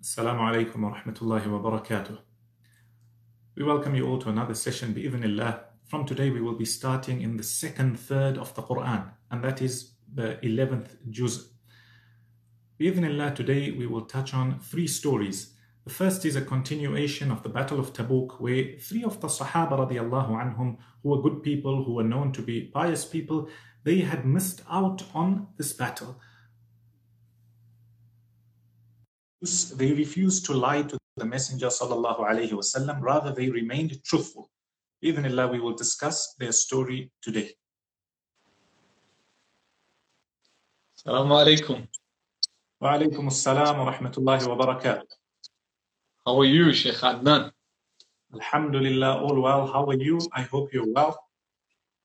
Assalamu alaikum wa rahmatullahi wa barakatuh. We welcome you all to another session, bi'idhnillah. From today, we will be starting in the second third of the Quran, and that is the 11th juz. Bi'idhnillah, today we will touch on three stories. The first is a continuation of the Battle of Tabuk, where three of the Sahaba radiallahu anhum, who were good people, who were known to be pious people, they had missed out on this battle they refused to lie to the Messenger sallallahu alaihi wasallam. Rather, they remained truthful. Even Allah, we will discuss their story today. Assalamu alaikum. Wa alaikum assalam wa rahmatullahi wa barakatuh. How are you, Sheikh Adnan? Alhamdulillah, all well. How are you? I hope you're well.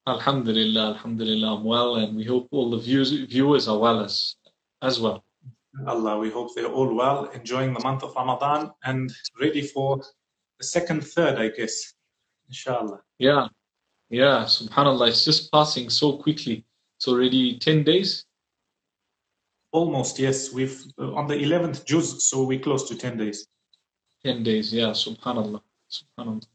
Alhamdulillah, Alhamdulillah, I'm well, and we hope all the viewers, viewers are well as, as well. Allah, we hope they're all well, enjoying the month of Ramadan and ready for the second third, I guess. Inshallah. Yeah, yeah, subhanAllah, it's just passing so quickly. It's already 10 days. Almost, yes. We've uh, on the 11th juz, so we're close to 10 days. 10 days, yeah, subhanAllah. Subhanallah.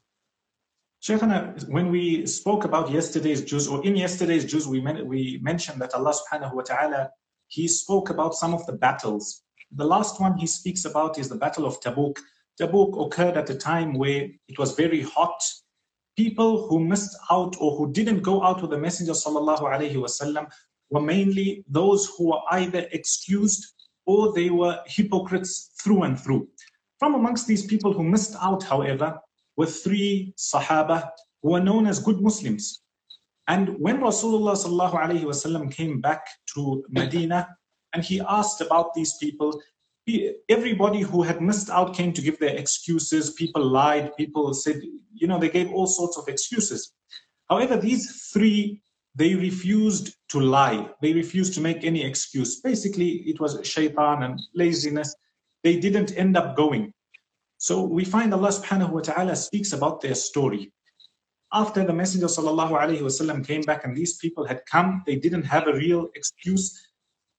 Shaykhana, when we spoke about yesterday's juz, or in yesterday's juz, we, men- we mentioned that Allah subhanahu wa ta'ala he spoke about some of the battles. The last one he speaks about is the Battle of Tabuk. Tabuk occurred at a time where it was very hot. People who missed out or who didn't go out with the Messenger wasallam were mainly those who were either excused or they were hypocrites through and through. From amongst these people who missed out, however, were three Sahaba who were known as good Muslims. And when Rasulullah came back to Medina and he asked about these people, everybody who had missed out came to give their excuses. People lied, people said, you know, they gave all sorts of excuses. However, these three, they refused to lie. They refused to make any excuse. Basically, it was shaitan and laziness. They didn't end up going. So we find Allah subhanahu wa ta'ala speaks about their story after the Messenger وسلم, came back and these people had come, they didn't have a real excuse.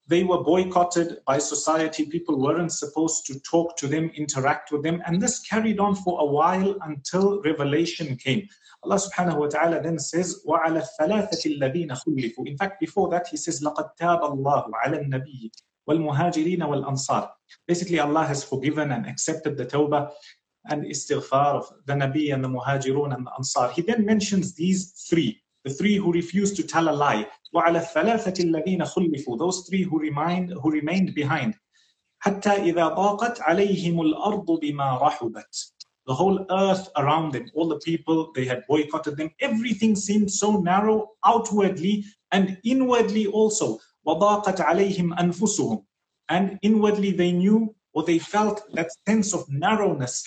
They were boycotted by society. People weren't supposed to talk to them, interact with them. And this carried on for a while until revelation came. Allah subhanahu wa ta'ala then says, وَعَلَى الثَّلَاثَةِ الَّذِينَ خُلِّفُوا In fact, before that, He says, لَقَدْ تَابَ اللَّهُ عَلَى النَّبِيِّ وَالْمُهَاجِرِينَ وَالْأَنصَارِ Basically, Allah has forgiven and accepted the tawbah and istighfar of the Nabi and the Muhajirun and the Ansar. He then mentions these three, the three who refused to tell a lie. وَعَلَى الثَّلَاثَةِ الَّذِينَ خُلِّفُوا Those three who remained, who remained behind. حَتَّى إِذَا ضَاقَتْ عَلَيْهِمُ الْأَرْضُ بِمَا رَحُبَتْ The whole earth around them, all the people, they had boycotted them. Everything seemed so narrow outwardly and inwardly also. وَضَاقَتْ عَلَيْهِمْ أَنفُسُهُمْ And inwardly they knew or they felt that sense of narrowness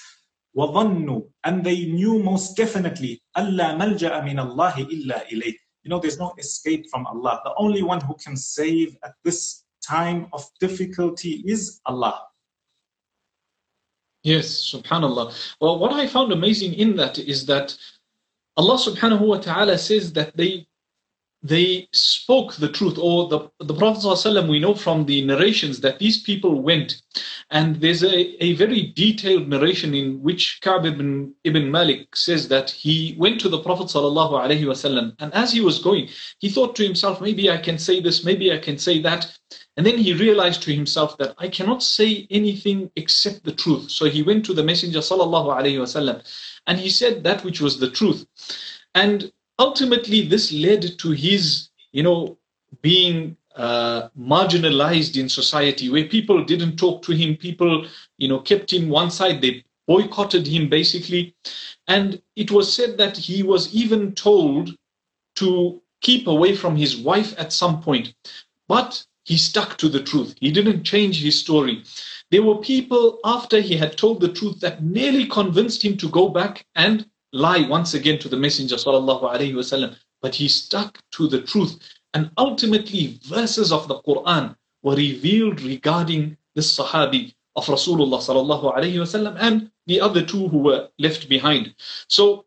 وَظَنُّوا And they knew most definitely أَلَّا مَلْجَأَ مِنَ اللَّهِ إِلَّا إِلَيْهِ You know, there's no escape from Allah. The only one who can save at this time of difficulty is Allah. Yes, subhanAllah. Well, what I found amazing in that is that Allah subhanahu wa ta'ala says that they they spoke the truth. Or the, the prophet ﷺ, we know from the narrations that these people went. And there's a, a very detailed narration in which Ka'b ibn, ibn Malik says that he went to the prophet ﷺ, and as he was going he thought to himself maybe I can say this maybe I can say that. And then he realized to himself that I cannot say anything except the truth. So he went to the messenger ﷺ, and he said that which was the truth. And ultimately this led to his you know being uh, marginalized in society where people didn't talk to him. People you know kept him one side. They boycotted him basically. And it was said that he was even told to keep away from his wife at some point. But he stuck to the truth. He didn't change his story. There were people after he had told the truth that nearly convinced him to go back and lie once again to the Messenger wasallam, but he stuck to the truth. And ultimately, verses of the Quran were revealed regarding this Sahabi of Rasulullah sallallahu alaihi wasallam and the other two who were left behind. So,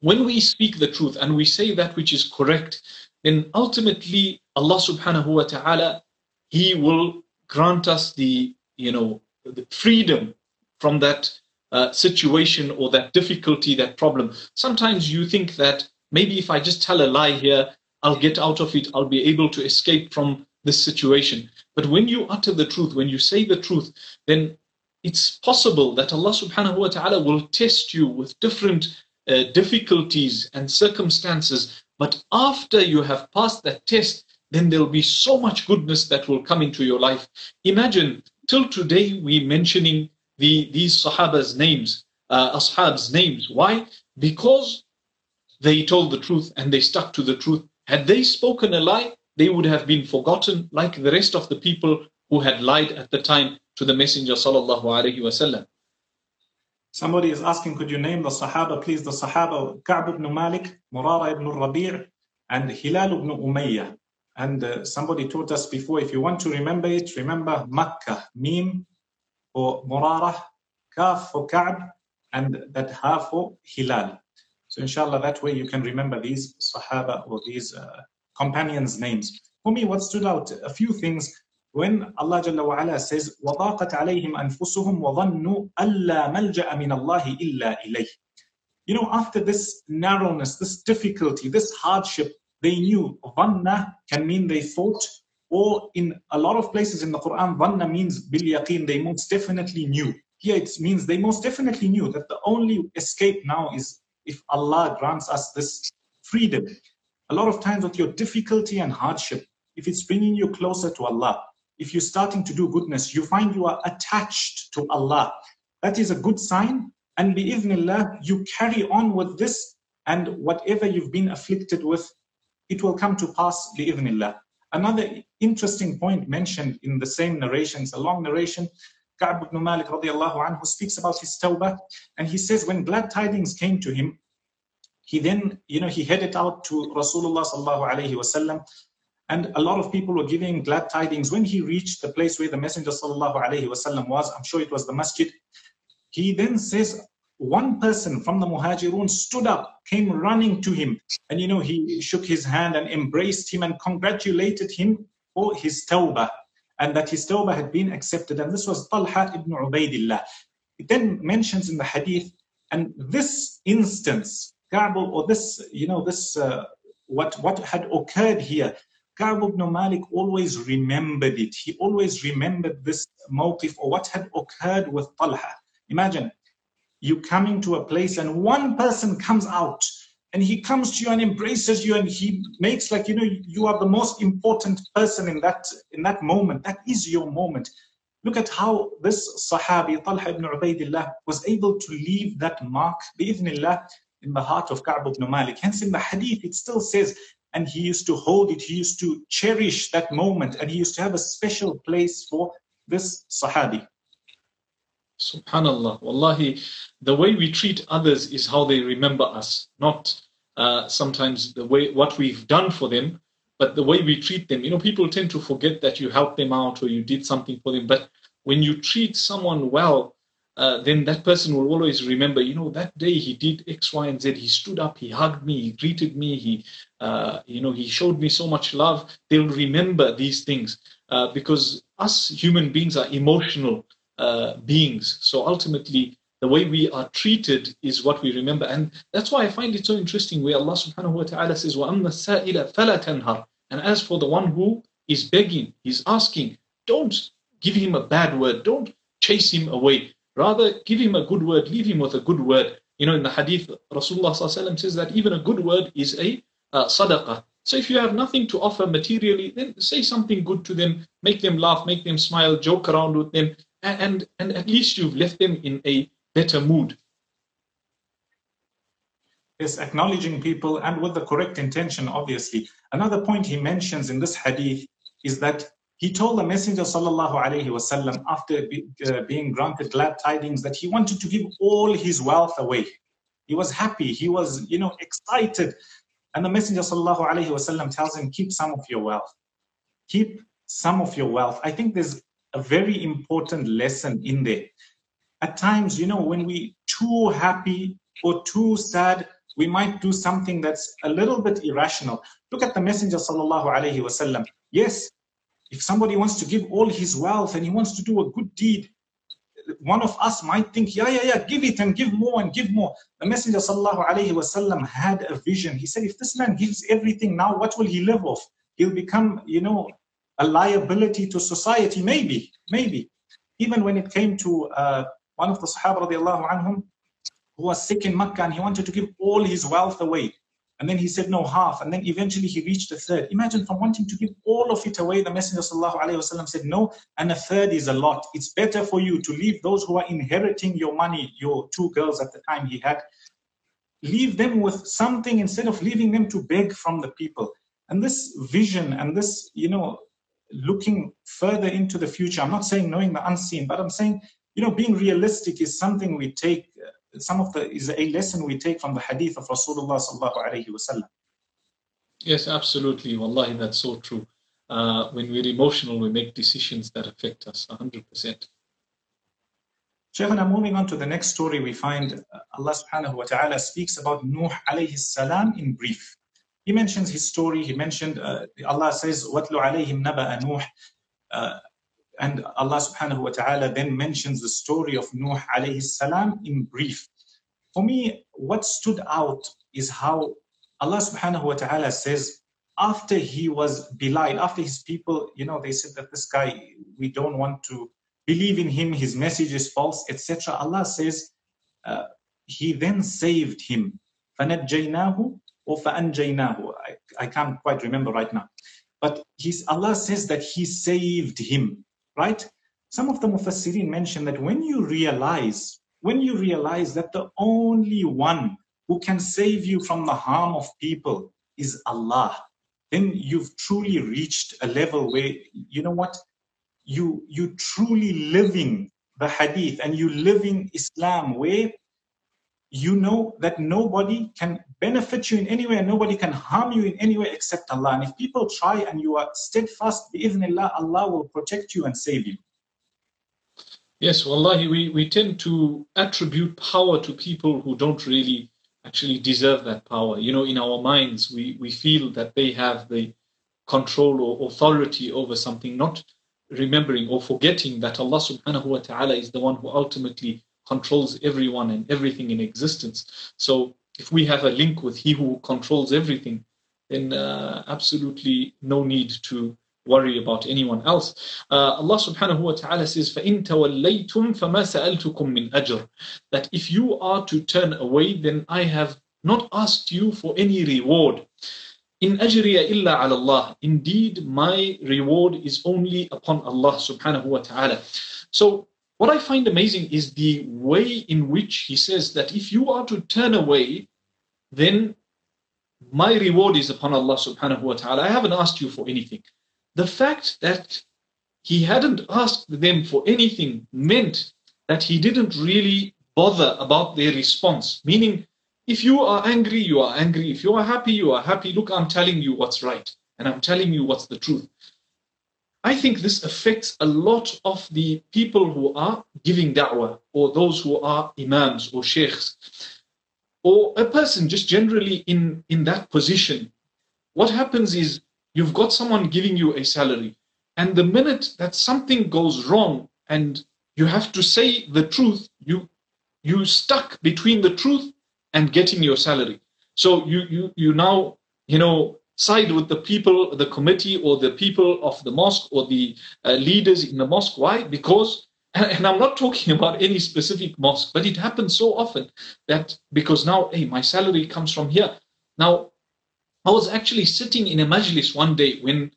when we speak the truth and we say that which is correct, then ultimately Allah subhanahu wa ta'ala, He will grant us the, you know, the freedom from that uh, situation or that difficulty, that problem. Sometimes you think that maybe if I just tell a lie here, I'll get out of it, I'll be able to escape from this situation. But when you utter the truth, when you say the truth, then it's possible that Allah subhanahu wa ta'ala will test you with different uh, difficulties and circumstances. But after you have passed that test, then there'll be so much goodness that will come into your life. Imagine, till today, we mentioning the, these Sahaba's names, uh, Ashab's names. Why? Because they told the truth and they stuck to the truth. Had they spoken a lie, they would have been forgotten like the rest of the people who had lied at the time to the Messenger sallallahu alaihi wasallam. Somebody is asking, could you name the Sahaba, please? The Sahaba, Ka'b ibn Malik, Murara ibn Rabi' and Hilal ibn Umayyah. And uh, somebody taught us before, if you want to remember it, remember Makkah, Mim for Murara, Kaf for Ka'b, and that Ha for Hilal. So inshallah, that way you can remember these Sahaba or these uh, companions' names. For me, what stood out, a few things when Allah Jalla wa ala says, وَضَاقَتْ عَلَيْهِمْ أَنفُسُهُمْ وَظَنُّوا أَلَّا مَلْجَأَ مِنَ اللَّهِ إِلَّا إِلَيْهِ You know, after this narrowness, this difficulty, this hardship, they knew ظَنَّ can mean they thought, or in a lot of places in the Quran, Vanna means bil yaqeen, they most definitely knew. Here it means they most definitely knew that the only escape now is if Allah grants us this freedom. A lot of times with your difficulty and hardship, if it's bringing you closer to Allah, if you're starting to do goodness, you find you are attached to Allah. That is a good sign. And bi'idhnillah, you carry on with this and whatever you've been afflicted with, it will come to pass bi'idhnillah. Another interesting point mentioned in the same narration, it's a long narration. Ka'b ibn Malik radiallahu anhu speaks about his tawbah, and he says when glad tidings came to him, he then, you know, he headed out to Rasulullah sallallahu alayhi wasallam and a lot of people were giving glad tidings. When he reached the place where the Messenger sallallahu alayhi wasallam was, I'm sure it was the masjid, he then says, one person from the Muhajirun stood up, came running to him, and you know, he shook his hand and embraced him and congratulated him for his tawbah and that his tawbah had been accepted. And this was Talha ibn Ubaidillah. It then mentions in the hadith, and this instance, Ka'b, or this, you know, this, uh, what, what had occurred here, Ka'b ibn Malik always remembered it. He always remembered this motive or what had occurred with Talha. Imagine you coming to a place and one person comes out and he comes to you and embraces you and he makes like you know you are the most important person in that in that moment. That is your moment. Look at how this sahabi talha ibn ubaidillah was able to leave that mark bi'idhnillah in the heart of Ka'b ibn Malik. Hence in the hadith it still says and he used to hold it, he used to cherish that moment, and he used to have a special place for this Sahabi. Subhanallah. Wallahi, the way we treat others is how they remember us, not uh, sometimes the way what we've done for them, but the way we treat them. You know, people tend to forget that you helped them out or you did something for them, but when you treat someone well, uh, then that person will always remember, you know, that day he did X, Y, and Z. He stood up, he hugged me, he greeted me, he, uh, you know, he showed me so much love. They'll remember these things uh, because us human beings are emotional uh, beings. So ultimately, the way we are treated is what we remember. And that's why I find it so interesting where Allah subhanahu wa ta'ala says, وَأَمَّا السَّائِلَ فَلَا تَنْهَرْ And as for the one who is begging, he's asking, don't give him a bad word, don't chase him away Rather, give him a good word, leave him with a good word. You know, in the hadith, Rasulullah says that even a good word is a uh, sadaqah. So if you have nothing to offer materially, then say something good to them, make them laugh, make them smile, joke around with them, and, and, at least you've left them in a better mood. Yes, acknowledging people and with the correct intention, obviously. Another point he mentions in this hadith is that he told the Messenger sallallahu alaihi wasallam after be, uh, being granted glad tidings that he wanted to give all his wealth away. He was happy. He was, you know, excited. And the Messenger sallallahu alaihi wasallam tells him, keep some of your wealth. Keep some of your wealth. I think there's a very important lesson in there. At times, you know, when we too happy or too sad, we might do something that's a little bit irrational. Look at the Messenger sallallahu alaihi wasallam. Yes, if somebody wants to give all his wealth and he wants to do a good deed, one of us might think, yeah, yeah, yeah, give it and give more and give more. The Messenger sallallahu alaihi wasallam had a vision. He said, if this man gives everything now, what will he live off? He'll become, you know, a liability to society. Maybe, maybe. Even when it came to uh, one of the Sahaba radiallahu anhum, who was sick in Makkah and he wanted to give all his wealth away. And then he said, no, half. And then eventually he reached a third. Imagine from wanting to give all of it away, the Messenger wasallam said, no, and a third is a lot. It's better for you to leave those who are inheriting your money, your two girls at the time he had, leave them with something instead of leaving them to beg from the people. And this vision and this, you know, looking further into the future, I'm not saying knowing the unseen, but I'm saying, you know, being realistic is something we take some of the is a lesson we take from the hadith of Rasulullah sallallahu alaihi wasallam. Yes, absolutely. Wallahi, that's so true. Uh, when we're emotional, we make decisions that affect us 100%. Shaykhana, moving on to the next story, we find uh, Allah subhanahu wa ta'ala speaks about Nuh alayhi salam in brief. He mentions his story. He mentioned, uh, Allah says, وَاتْلُ عَلَيْهِمْ نَبَأَ نُوحٍ uh, and Allah subhanahu wa ta'ala then mentions the story of Nuh alayhi salam in brief. For me, what stood out is how Allah subhanahu wa ta'ala says, after he was belied, after his people, you know, they said that this guy, we don't want to believe in him, his message is false, etc. Allah says, uh, he then saved him. فَنَجَّيْنَاهُ or فَأَنْجَيْنَاهُ I, I can't quite remember right now. But he's, Allah says that he saved him right? Some of the Mufassirin mention that when you realize, when you realize that the only one who can save you from the harm of people is Allah, then you've truly reached a level where, you know what, you you truly living the hadith and you living Islam where you know that nobody can benefit you in any way and nobody can harm you in any way except Allah. And if people try and you are steadfast, bi'idhnillah, Allah Allah will protect you and save you. Yes, wallahi, we, we tend to attribute power to people who don't really actually deserve that power. You know, in our minds, we, we feel that they have the control or authority over something, not remembering or forgetting that Allah subhanahu wa ta'ala is the one who ultimately controls everyone and everything in existence. So if we have a link with He who controls everything, then uh, absolutely no need to worry about anyone else. Uh, Allah subhanahu wa ta'ala says, فَإِن تَوَلَّيْتُمْ فَمَا سَأَلْتُكُم مِّنْ أَجْرٍ That if you are to turn away, then I have not asked you for any reward. In ajriya illa ala Allah. Indeed, my reward is only upon Allah subhanahu wa ta'ala. So what I find amazing is the way in which he says that if you are to turn away, then my reward is upon Allah subhanahu wa ta'ala. I haven't asked you for anything. The fact that he hadn't asked them for anything meant that he didn't really bother about their response. Meaning, if you are angry, you are angry. If you are happy, you are happy. Look, I'm telling you what's right. And I'm telling you what's the truth. I think this affects a lot of the people who are giving da'wah or those who are imams or sheikhs or a person just generally in, in that position. What happens is you've got someone giving you a salary, and the minute that something goes wrong and you have to say the truth, you you stuck between the truth and getting your salary. So you you you now you know side with the people, the committee, or the people of the mosque, or the uh, leaders in the mosque. Why? Because, and I'm not talking about any specific mosque, but it happens so often that because now, hey, my salary comes from here. Now, I was actually sitting in a majlis one day when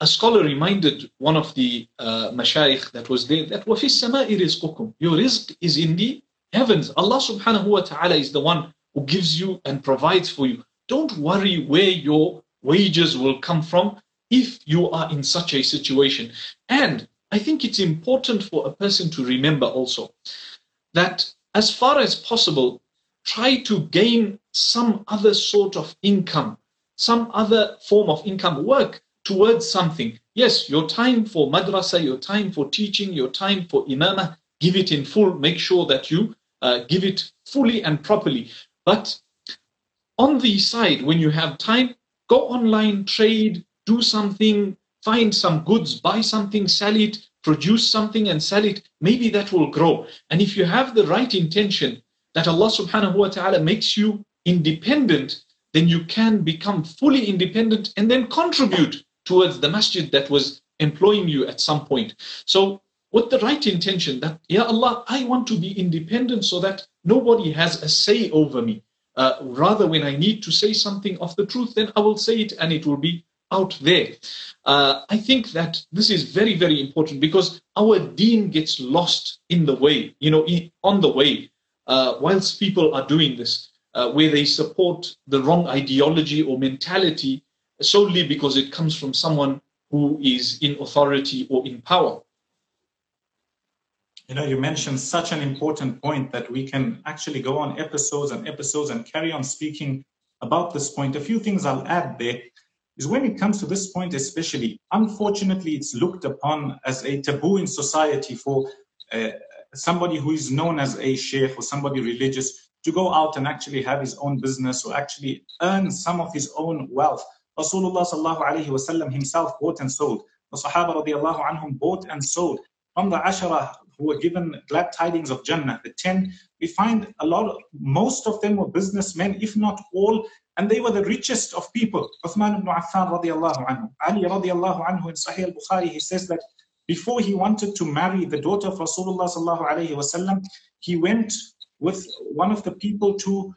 a scholar reminded one of the uh, mashayikh that was there that وَفِي السَّمَاءِ رِزْقُكُمْ Your rizq is in the heavens. Allah subhanahu wa ta'ala is the one who gives you and provides for you. Don't worry where your wages will come from if you are in such a situation. And I think it's important for a person to remember also that as far as possible, try to gain some other sort of income, some other form of income, work towards something. Yes, your time for madrasa, your time for teaching, your time for imamah, give it in full. Make sure that you uh, give it fully and properly. But on the side, when you have time, Go online, trade, do something, find some goods, buy something, sell it, produce something and sell it, maybe that will grow. And if you have the right intention that Allah subhanahu wa ta'ala makes you independent, then you can become fully independent and then contribute towards the masjid that was employing you at some point. So with the right intention that, Ya Allah, I want to be independent so that nobody has a say over me. Uh, rather, when I need to say something of the truth, then I will say it and it will be out there. Uh, I think that this is very, very important because our deen gets lost in the way, you know, on the way, uh, whilst people are doing this, uh, where they support the wrong ideology or mentality solely because it comes from someone who is in authority or in power. You know, you mentioned such an important point that we can actually go on episodes and episodes and carry on speaking about this point. A few things I'll add there is when it comes to this point, especially, unfortunately, it's looked upon as a taboo in society for uh, somebody who is known as a sheikh or somebody religious to go out and actually have his own business or actually earn some of his own wealth. Rasulullah sallallahu alayhi wasallam himself bought and sold. The Sahaba radiallahu anhum bought and sold. From the Ashara who were given glad tidings of Jannah, the 10, we find a lot, of, most of them were businessmen, if not all, and they were the richest of people. Uthman ibn Affan radiallahu anhu. Ali radiallahu anhu in Sahih al-Bukhari, he says that before he wanted to marry the daughter of Rasulullah sallallahu alayhi wasallam, he went with one of the people to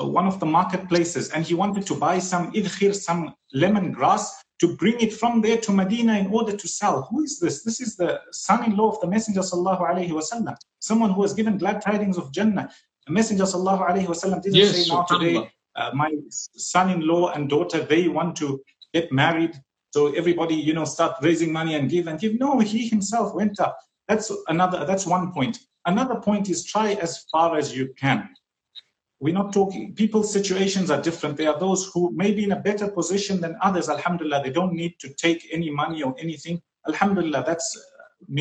uh, one of the marketplaces and he wanted to buy some idkhir, some lemon grass to bring it from there to Medina in order to sell. Who is this? This is the son-in-law of the Messenger sallallahu alaihi wasallam, someone who has given glad tidings of Jannah. The Messenger sallallahu alaihi wasallam didn't yes, say now today, uh, my son-in-law and daughter, they want to get married. So everybody, you know, start raising money and give and give. No, he himself went up. That's another, that's one point. Another point is try as far as you can we're not talking, people's situations are different. There are those who may be in a better position than others, alhamdulillah. They don't need to take any money or anything. Alhamdulillah, that's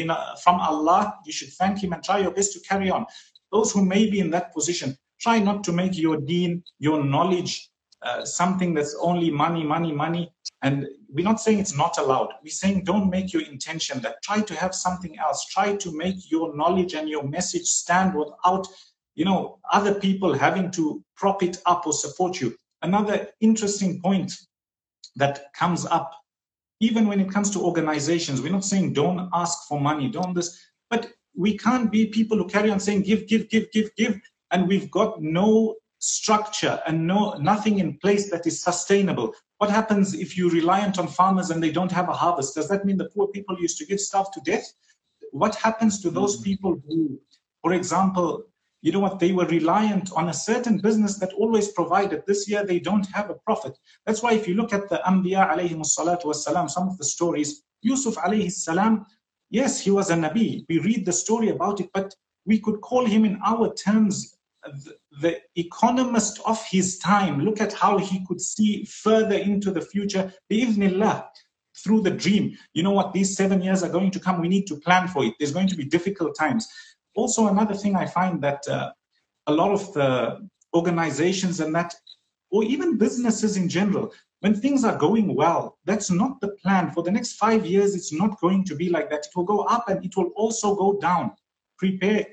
uh, from Allah. You should thank Him and try your best to carry on. Those who may be in that position, try not to make your deen, your knowledge, uh, something that's only money, money, money. And we're not saying it's not allowed. We're saying don't make your intention that. Try to have something else. Try to make your knowledge and your message stand without you know, other people having to prop it up or support you. Another interesting point that comes up, even when it comes to organizations, we're not saying don't ask for money, don't this, but we can't be people who carry on saying give, give, give, give, give, and we've got no structure and no nothing in place that is sustainable. What happens if you're reliant on farmers and they don't have a harvest? Does that mean the poor people used to get starved to death? What happens to those mm. people who, for example, you know what, they were reliant on a certain business that always provided. This year they don't have a profit. That's why if you look at the Anbiya alayhi salatu some of the stories, Yusuf alayhi salam, yes, he was a Nabi. We read the story about it, but we could call him in our terms the, the economist of his time. Look at how he could see further into the future. Bi'idhnillah through the dream. You know what? These seven years are going to come. We need to plan for it. There's going to be difficult times. Also, another thing I find that uh, a lot of the organizations and that, or even businesses in general, when things are going well, that's not the plan. For the next five years, it's not going to be like that. It will go up and it will also go down. Prepare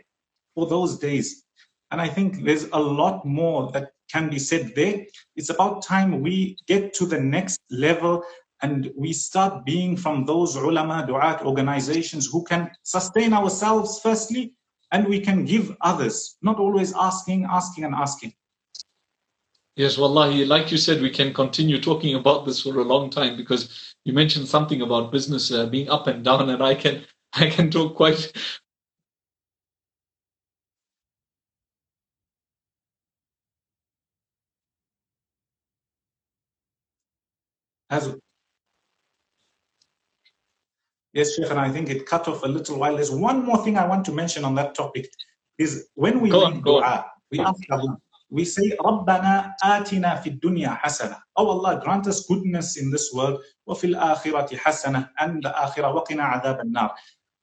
for those days. And I think there's a lot more that can be said there. It's about time we get to the next level and we start being from those ulama, du'at organizations who can sustain ourselves firstly and we can give others, not always asking, asking, and asking. Yes, wallahi, like you said, we can continue talking about this for a long time because you mentioned something about business uh, being up and down, and I can I can talk quite. As Yes, Sheikh, and I think it cut off a little while. There's one more thing I want to mention on that topic is when we go dua, we ask Allah, we say, Rabbana atina fid dunya hasana. Oh Allah, grant us goodness in this world, wa fil akhirati hasana, and the akhirah, wa qina adhab al-nar.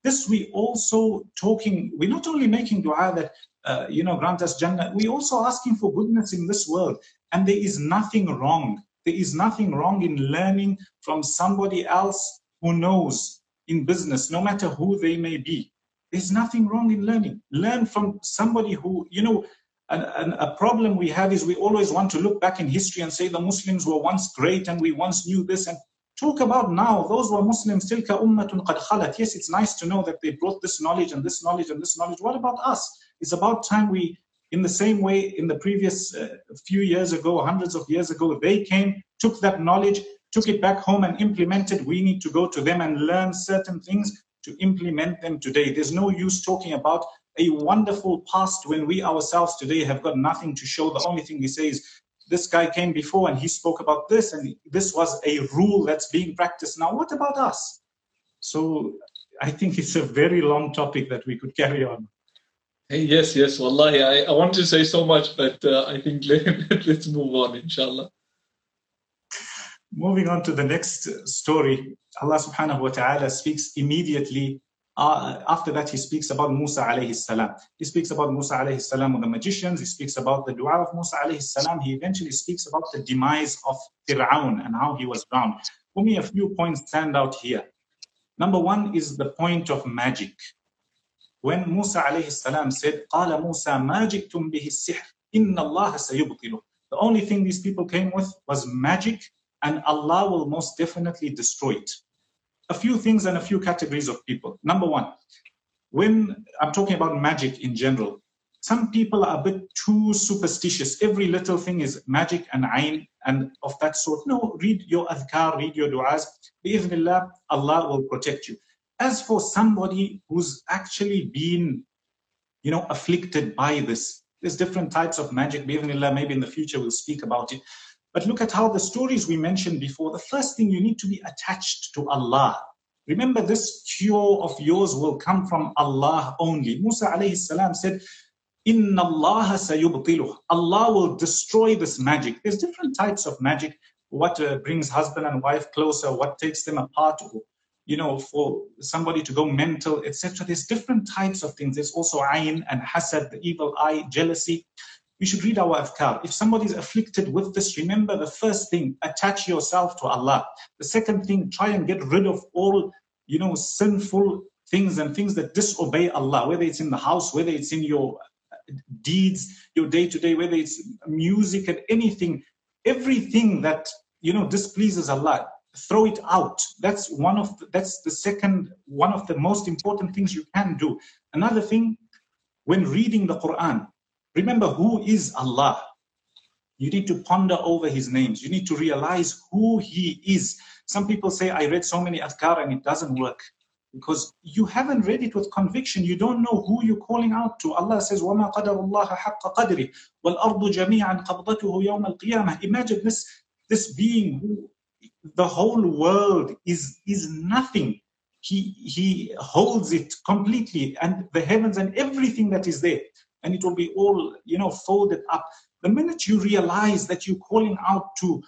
This we also talking, we're not only making dua that, uh, you know, grant us Jannah, we also asking for goodness in this world. And there is nothing wrong. There is nothing wrong in learning from somebody else who knows in business, no matter who they may be. There's nothing wrong in learning. Learn from somebody who, you know, and, and, a problem we have is we always want to look back in history and say the Muslims were once great and we once knew this and talk about now. Those were Muslims. Tilka ummatun qad khalat. Yes, it's nice to know that they brought this knowledge and this knowledge and this knowledge. What about us? It's about time we, in the same way, in the previous uh, few years ago, hundreds of years ago, they came, took that knowledge, took it back home and implemented. We need to go to them and learn certain things to implement them today. There's no use talking about a wonderful past when we ourselves today have got nothing to show. The only thing we say is this guy came before and he spoke about this and this was a rule that's being practiced now. What about us? So I think it's a very long topic that we could carry on. Yes, yes, wallahi. I, I want to say so much, but uh, I think let, let's move on, inshallah Moving on to the next story, Allah subhanahu wa ta'ala speaks immediately uh, after that, he speaks about Musa alayhi salam. He speaks about Musa alayhi salam with the magicians. He speaks about the dua of Musa alayhi salam. He eventually speaks about the demise of Fir'aun and how he was drowned. For me, a few points stand out here. Number one is the point of magic. When Musa alayhi salam said, قال موسى ما جئتم به السحر إن الله سيبطله. The only thing these people came with was magic and Allah will most definitely destroy it a few things and a few categories of people. Number one, when I'm talking about magic in general, some people are a bit too superstitious. Every little thing is magic and ayn and of that sort. No, read your adhkar, read your du'as. Bi'ithnillah, Allah will protect you. As for somebody who's actually been, you know, afflicted by this, there's different types of magic. Bi'ithnillah, maybe in the future we'll speak about it. But look at how the stories we mentioned before, the first thing you need to be attached to Allah. Remember, this cure of yours will come from Allah only. Musa alayhi salam said, Inna Allah sayubtiluh. Allah will destroy this magic. There's different types of magic. What uh, brings husband and wife closer, what takes them apart, you know, for somebody to go mental, etc. There's different types of things. There's also ayn and hasad, the evil eye, jealousy we should read our adhkar. If somebody is afflicted with this, remember the first thing, attach yourself to Allah. The second thing, try and get rid of all, you know, sinful things and things that disobey Allah, whether it's in the house, whether it's in your uh, deeds, your day to day, whether it's music and anything, everything that, you know, displeases Allah, throw it out. That's one of, the, that's the second, one of the most important things you can do. Another thing, when reading the Quran, Remember who is Allah. You need to ponder over his names. You need to realize who he is. Some people say, I read so many adhkar and it doesn't work because you haven't read it with conviction. You don't know who you're calling out to. Allah says, وَمَا قَدَرُ اللَّهَ حَقَّ قَدْرِ وَالْأَرْضُ جَمِيعًا قَبْضَتُهُ يَوْمَ الْقِيَامَةِ Imagine this, this being who the whole world is, is nothing. He, he holds it completely and the heavens and everything that is there and it will be all, you know, folded up. The minute you realize that you're calling out to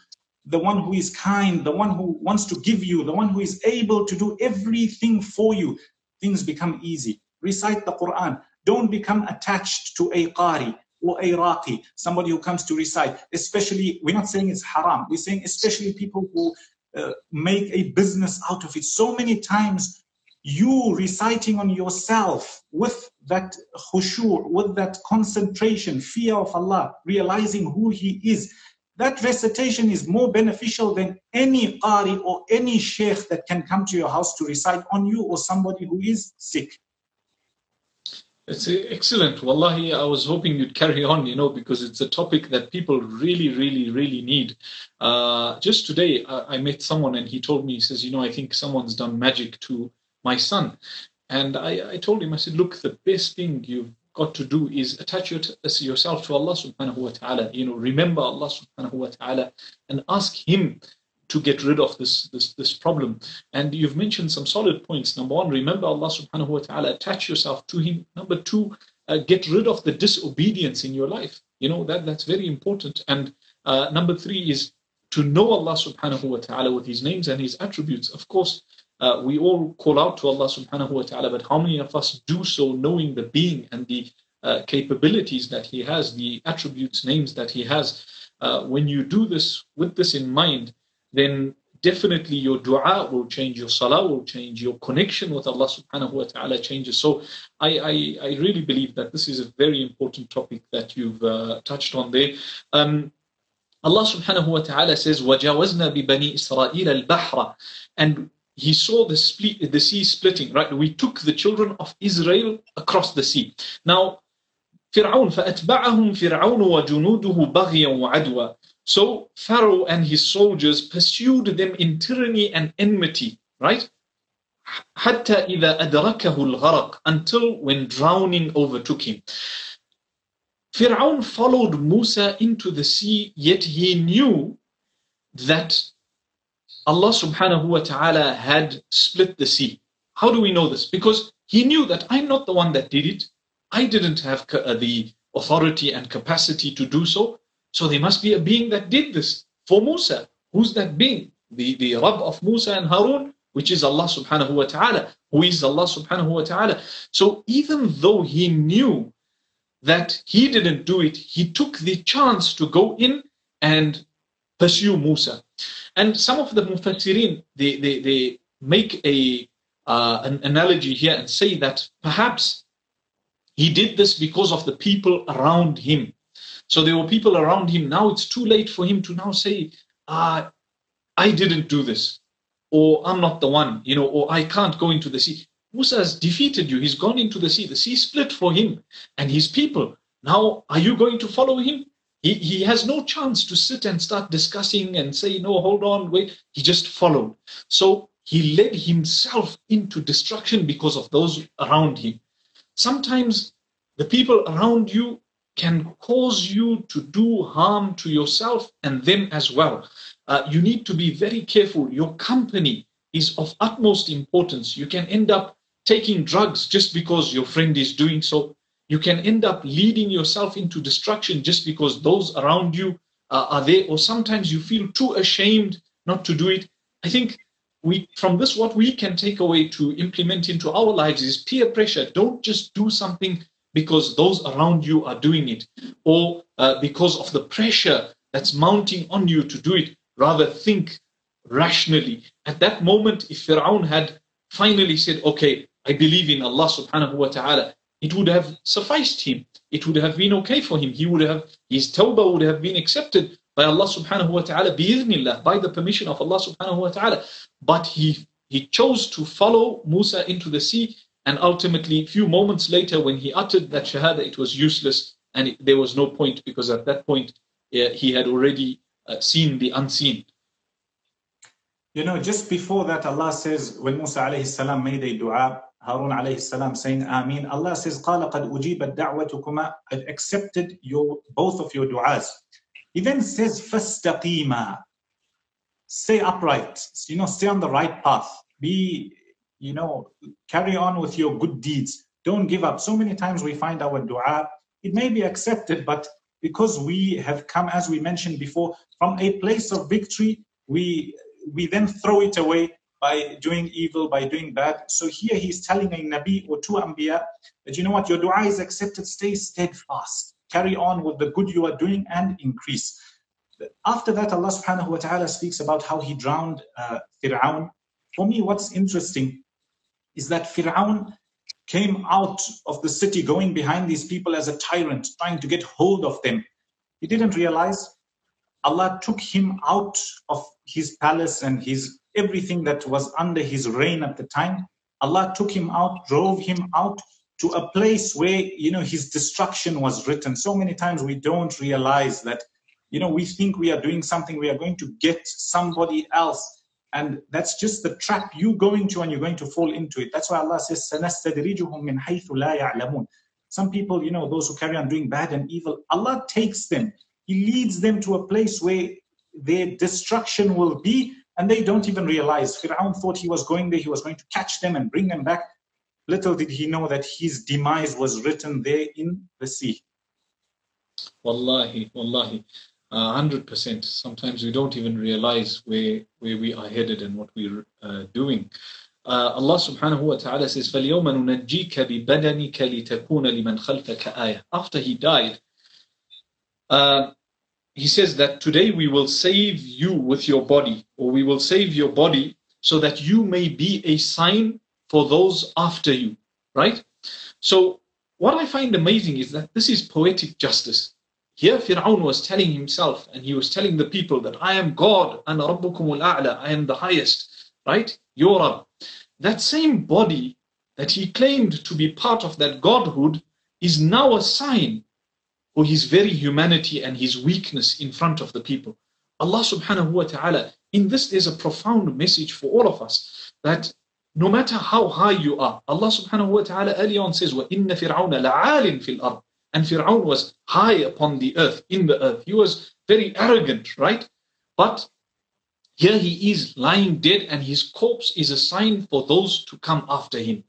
the one who is kind, the one who wants to give you, the one who is able to do everything for you, things become easy. Recite the Quran. Don't become attached to a qari or a raqi, somebody who comes to recite. Especially, we're not saying it's haram. We're saying especially people who uh, make a business out of it. So many times you reciting on yourself with that khushu', with that concentration, fear of Allah, realizing who He is, that recitation is more beneficial than any qari or any sheikh that can come to your house to recite on you or somebody who is sick. It's excellent. Wallahi, I was hoping you'd carry on, you know, because it's a topic that people really, really, really need. Uh, just today, I, I met someone and he told me, he says, you know, I think someone's done magic to my son. And I, I told him, I said, look, the best thing you've got to do is attach your, yourself to Allah subhanahu wa ta'ala. You know, remember Allah subhanahu wa ta'ala and ask Him to get rid of this, this, this problem. And you've mentioned some solid points. Number one, remember Allah subhanahu wa ta'ala, attach yourself to Him. Number two, uh, get rid of the disobedience in your life. You know, that, that's very important. And uh, number three is to know Allah subhanahu wa ta'ala with His names and His attributes. Of course, uh, we all call out to Allah subhanahu wa ta'ala, but how many of us do so knowing the being and the uh, capabilities that He has, the attributes, names that He has? Uh, when you do this with this in mind, then definitely your dua will change, your salah will change, your connection with Allah subhanahu wa ta'ala changes. So I, I, I really believe that this is a very important topic that you've uh, touched on there. Um, Allah subhanahu wa ta'ala says, وَجَاوَزْنَا بِبَنِي إِسْرَائِيلَ الْبَحْرَ And he saw the, split, the sea splitting, right? We took the children of Israel across the sea. Now, فرعون فأتبعهم فرعون وجنوده بغيا وعدوى So Pharaoh and his soldiers pursued them in tyranny and enmity, right? حتى إذا أدركه الغرق until when drowning overtook him. Fir'aun followed Musa into the sea, yet he knew that Allah subhanahu wa ta'ala had split the sea. How do we know this? Because he knew that I'm not the one that did it. I didn't have uh, the authority and capacity to do so. So there must be a being that did this for Musa. Who's that being? The, the Rabb of Musa and Harun, which is Allah subhanahu wa ta'ala. Who is Allah subhanahu wa ta'ala? So even though he knew that he didn't do it, he took the chance to go in and pursue Musa. And some of the Mufassirin, they, they, they make a, uh, an analogy here and say that perhaps he did this because of the people around him. So there were people around him. Now it's too late for him to now say, uh, I didn't do this, or I'm not the one, you know, or I can't go into the sea. Musa has defeated you. He's gone into the sea. The sea split for him and his people. Now, are you going to follow him? He, he has no chance to sit and start discussing and say, no, hold on, wait. He just followed. So he led himself into destruction because of those around him. Sometimes the people around you can cause you to do harm to yourself and them as well. Uh, you need to be very careful. Your company is of utmost importance. You can end up taking drugs just because your friend is doing so. You can end up leading yourself into destruction just because those around you uh, are there, or sometimes you feel too ashamed not to do it. I think we, from this, what we can take away to implement into our lives is peer pressure. Don't just do something because those around you are doing it, or uh, because of the pressure that's mounting on you to do it. Rather, think rationally. At that moment, if Fir'aun had finally said, Okay, I believe in Allah subhanahu wa ta'ala, it would have sufficed him. It would have been okay for him. He would have, his tawbah would have been accepted by Allah subhanahu wa ta'ala, by the permission of Allah subhanahu wa ta'ala. But he, he chose to follow Musa into the sea, and ultimately, a few moments later, when he uttered that shahada, it was useless, and it, there was no point, because at that point, uh, he had already uh, seen the unseen. You know, just before that, Allah says, when Musa alayhi salam made a dua, Harun alayhi salam saying Ameen, Allah says, Qala qad ujibat da'watukuma, I've accepted your, both of your du'as. He then says, Fastaqima, stay upright, you know, stay on the right path, be, you know, carry on with your good deeds, don't give up. So many times we find our dua, it may be accepted, but because we have come, as we mentioned before, from a place of victory, we we then throw it away by doing evil, by doing bad. So here he's telling a Nabi or two Anbiya that you know what, your dua is accepted, stay steadfast, carry on with the good you are doing and increase. After that, Allah subhanahu wa ta'ala speaks about how he drowned uh, Fir'aun. For me, what's interesting is that Fir'aun came out of the city going behind these people as a tyrant, trying to get hold of them. He didn't realize Allah took him out of his palace and his everything that was under his reign at the time. Allah took him out, drove him out to a place where you know his destruction was written. So many times we don't realize that you know we think we are doing something, we are going to get somebody else, and that's just the trap you go into and you're going to fall into it. That's why Allah says, "Sanastadrijuhum min haythu la ya'lamun." Some people, you know, those who carry on doing bad and evil, Allah takes them. He leads them to a place where their destruction will be and they don't even realize. Fir'aun thought he was going there, he was going to catch them and bring them back. Little did he know that his demise was written there in the sea. Wallahi, wallahi, uh, hundred percent. Sometimes we don't even realize where where we are headed and what we're uh, doing. Uh, Allah subhanahu wa ta'ala says, فَالْيَوْمَ نُنَجِّيكَ بِبَدَنِكَ لِتَكُونَ لِمَنْ خَلْفَكَ آيَةً After he died, uh, he says that today we will save you with your body, or we will save your body so that you may be a sign for those after you, right? So what I find amazing is that this is poetic justice. Here Fir'aun was telling himself and he was telling the people that I am God and Rabbukum al I am the highest, right? Your Rabb. That same body that he claimed to be part of that godhood is now a sign for his very humanity and his weakness in front of the people. Allah subhanahu wa ta'ala, in this there's a profound message for all of us that no matter how high you are, Allah subhanahu wa ta'ala early on says, وَإِنَّ فِرْعَوْنَ لَعَالٍ فِي الْأَرْضِ And Fir'aun was high upon the earth, in the earth. He was very arrogant, right? But here he is lying dead and his corpse is a sign for those to come after him.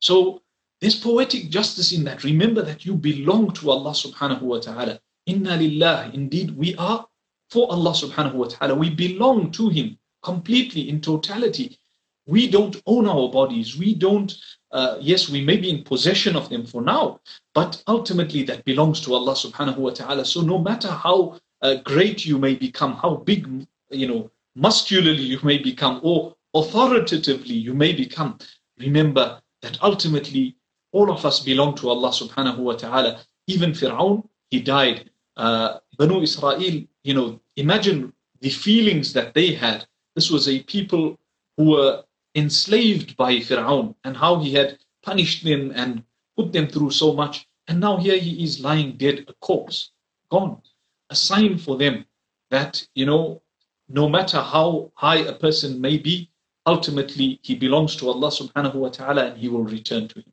So there's poetic justice in that. Remember that you belong to Allah subhanahu wa ta'ala. Inna lillah. Indeed, we are for Allah subhanahu wa ta'ala. We belong to Him completely in totality. We don't own our bodies. We don't, uh, yes, we may be in possession of them for now, but ultimately that belongs to Allah subhanahu wa ta'ala. So no matter how uh, great you may become, how big, you know, muscularly you may become, or authoritatively you may become, remember that ultimately all of us belong to Allah subhanahu wa ta'ala. Even Fir'aun, he died. Uh, Banu Israel, you know, imagine the feelings that they had. This was a people who were enslaved by Fir'aun and how he had punished them and put them through so much. And now here he is lying dead, a corpse, gone. A sign for them that, you know, no matter how high a person may be, ultimately he belongs to Allah subhanahu wa ta'ala and he will return to him.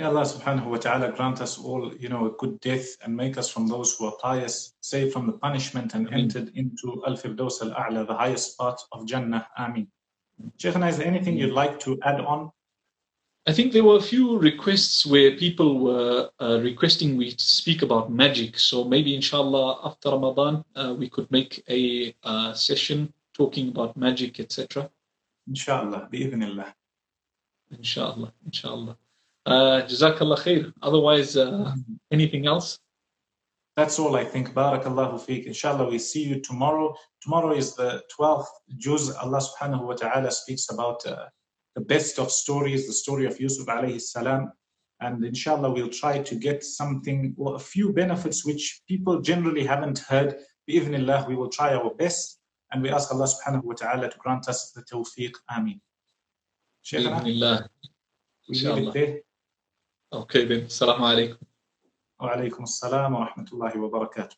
May Allah subhanahu wa ta'ala grant us all, you know, a good death and make us from those who are pious, saved from the punishment and Ameen. entered into Al-Firdaus Al-A'la, the highest part of Jannah. Ameen. Shaykhana, is there anything you'd like to add on? I think there were a few requests where people were uh, requesting we speak about magic. So maybe, inshallah, after Ramadan, uh, we could make a uh, session talking about magic, etc. Inshallah, bi'idhnillah. Inshallah, inshallah. Uh, Jazakallah khair. Otherwise, uh, anything else? That's all I think. Barakallahu feek. Inshallah, we see you tomorrow. Tomorrow is the 12th juz. Allah subhanahu wa ta'ala speaks about uh, the best of stories, the story of Yusuf alayhi salam. And inshallah, we'll try to get something or a few benefits which people generally haven't heard. Bi'idhnillah, we will try our best. And we ask Allah subhanahu wa ta'ala to grant us the tawfiq. Ameen. Shaykhana, we leave it there. أوكي بنت السلام عليكم وعليكم السلام ورحمة الله وبركاته.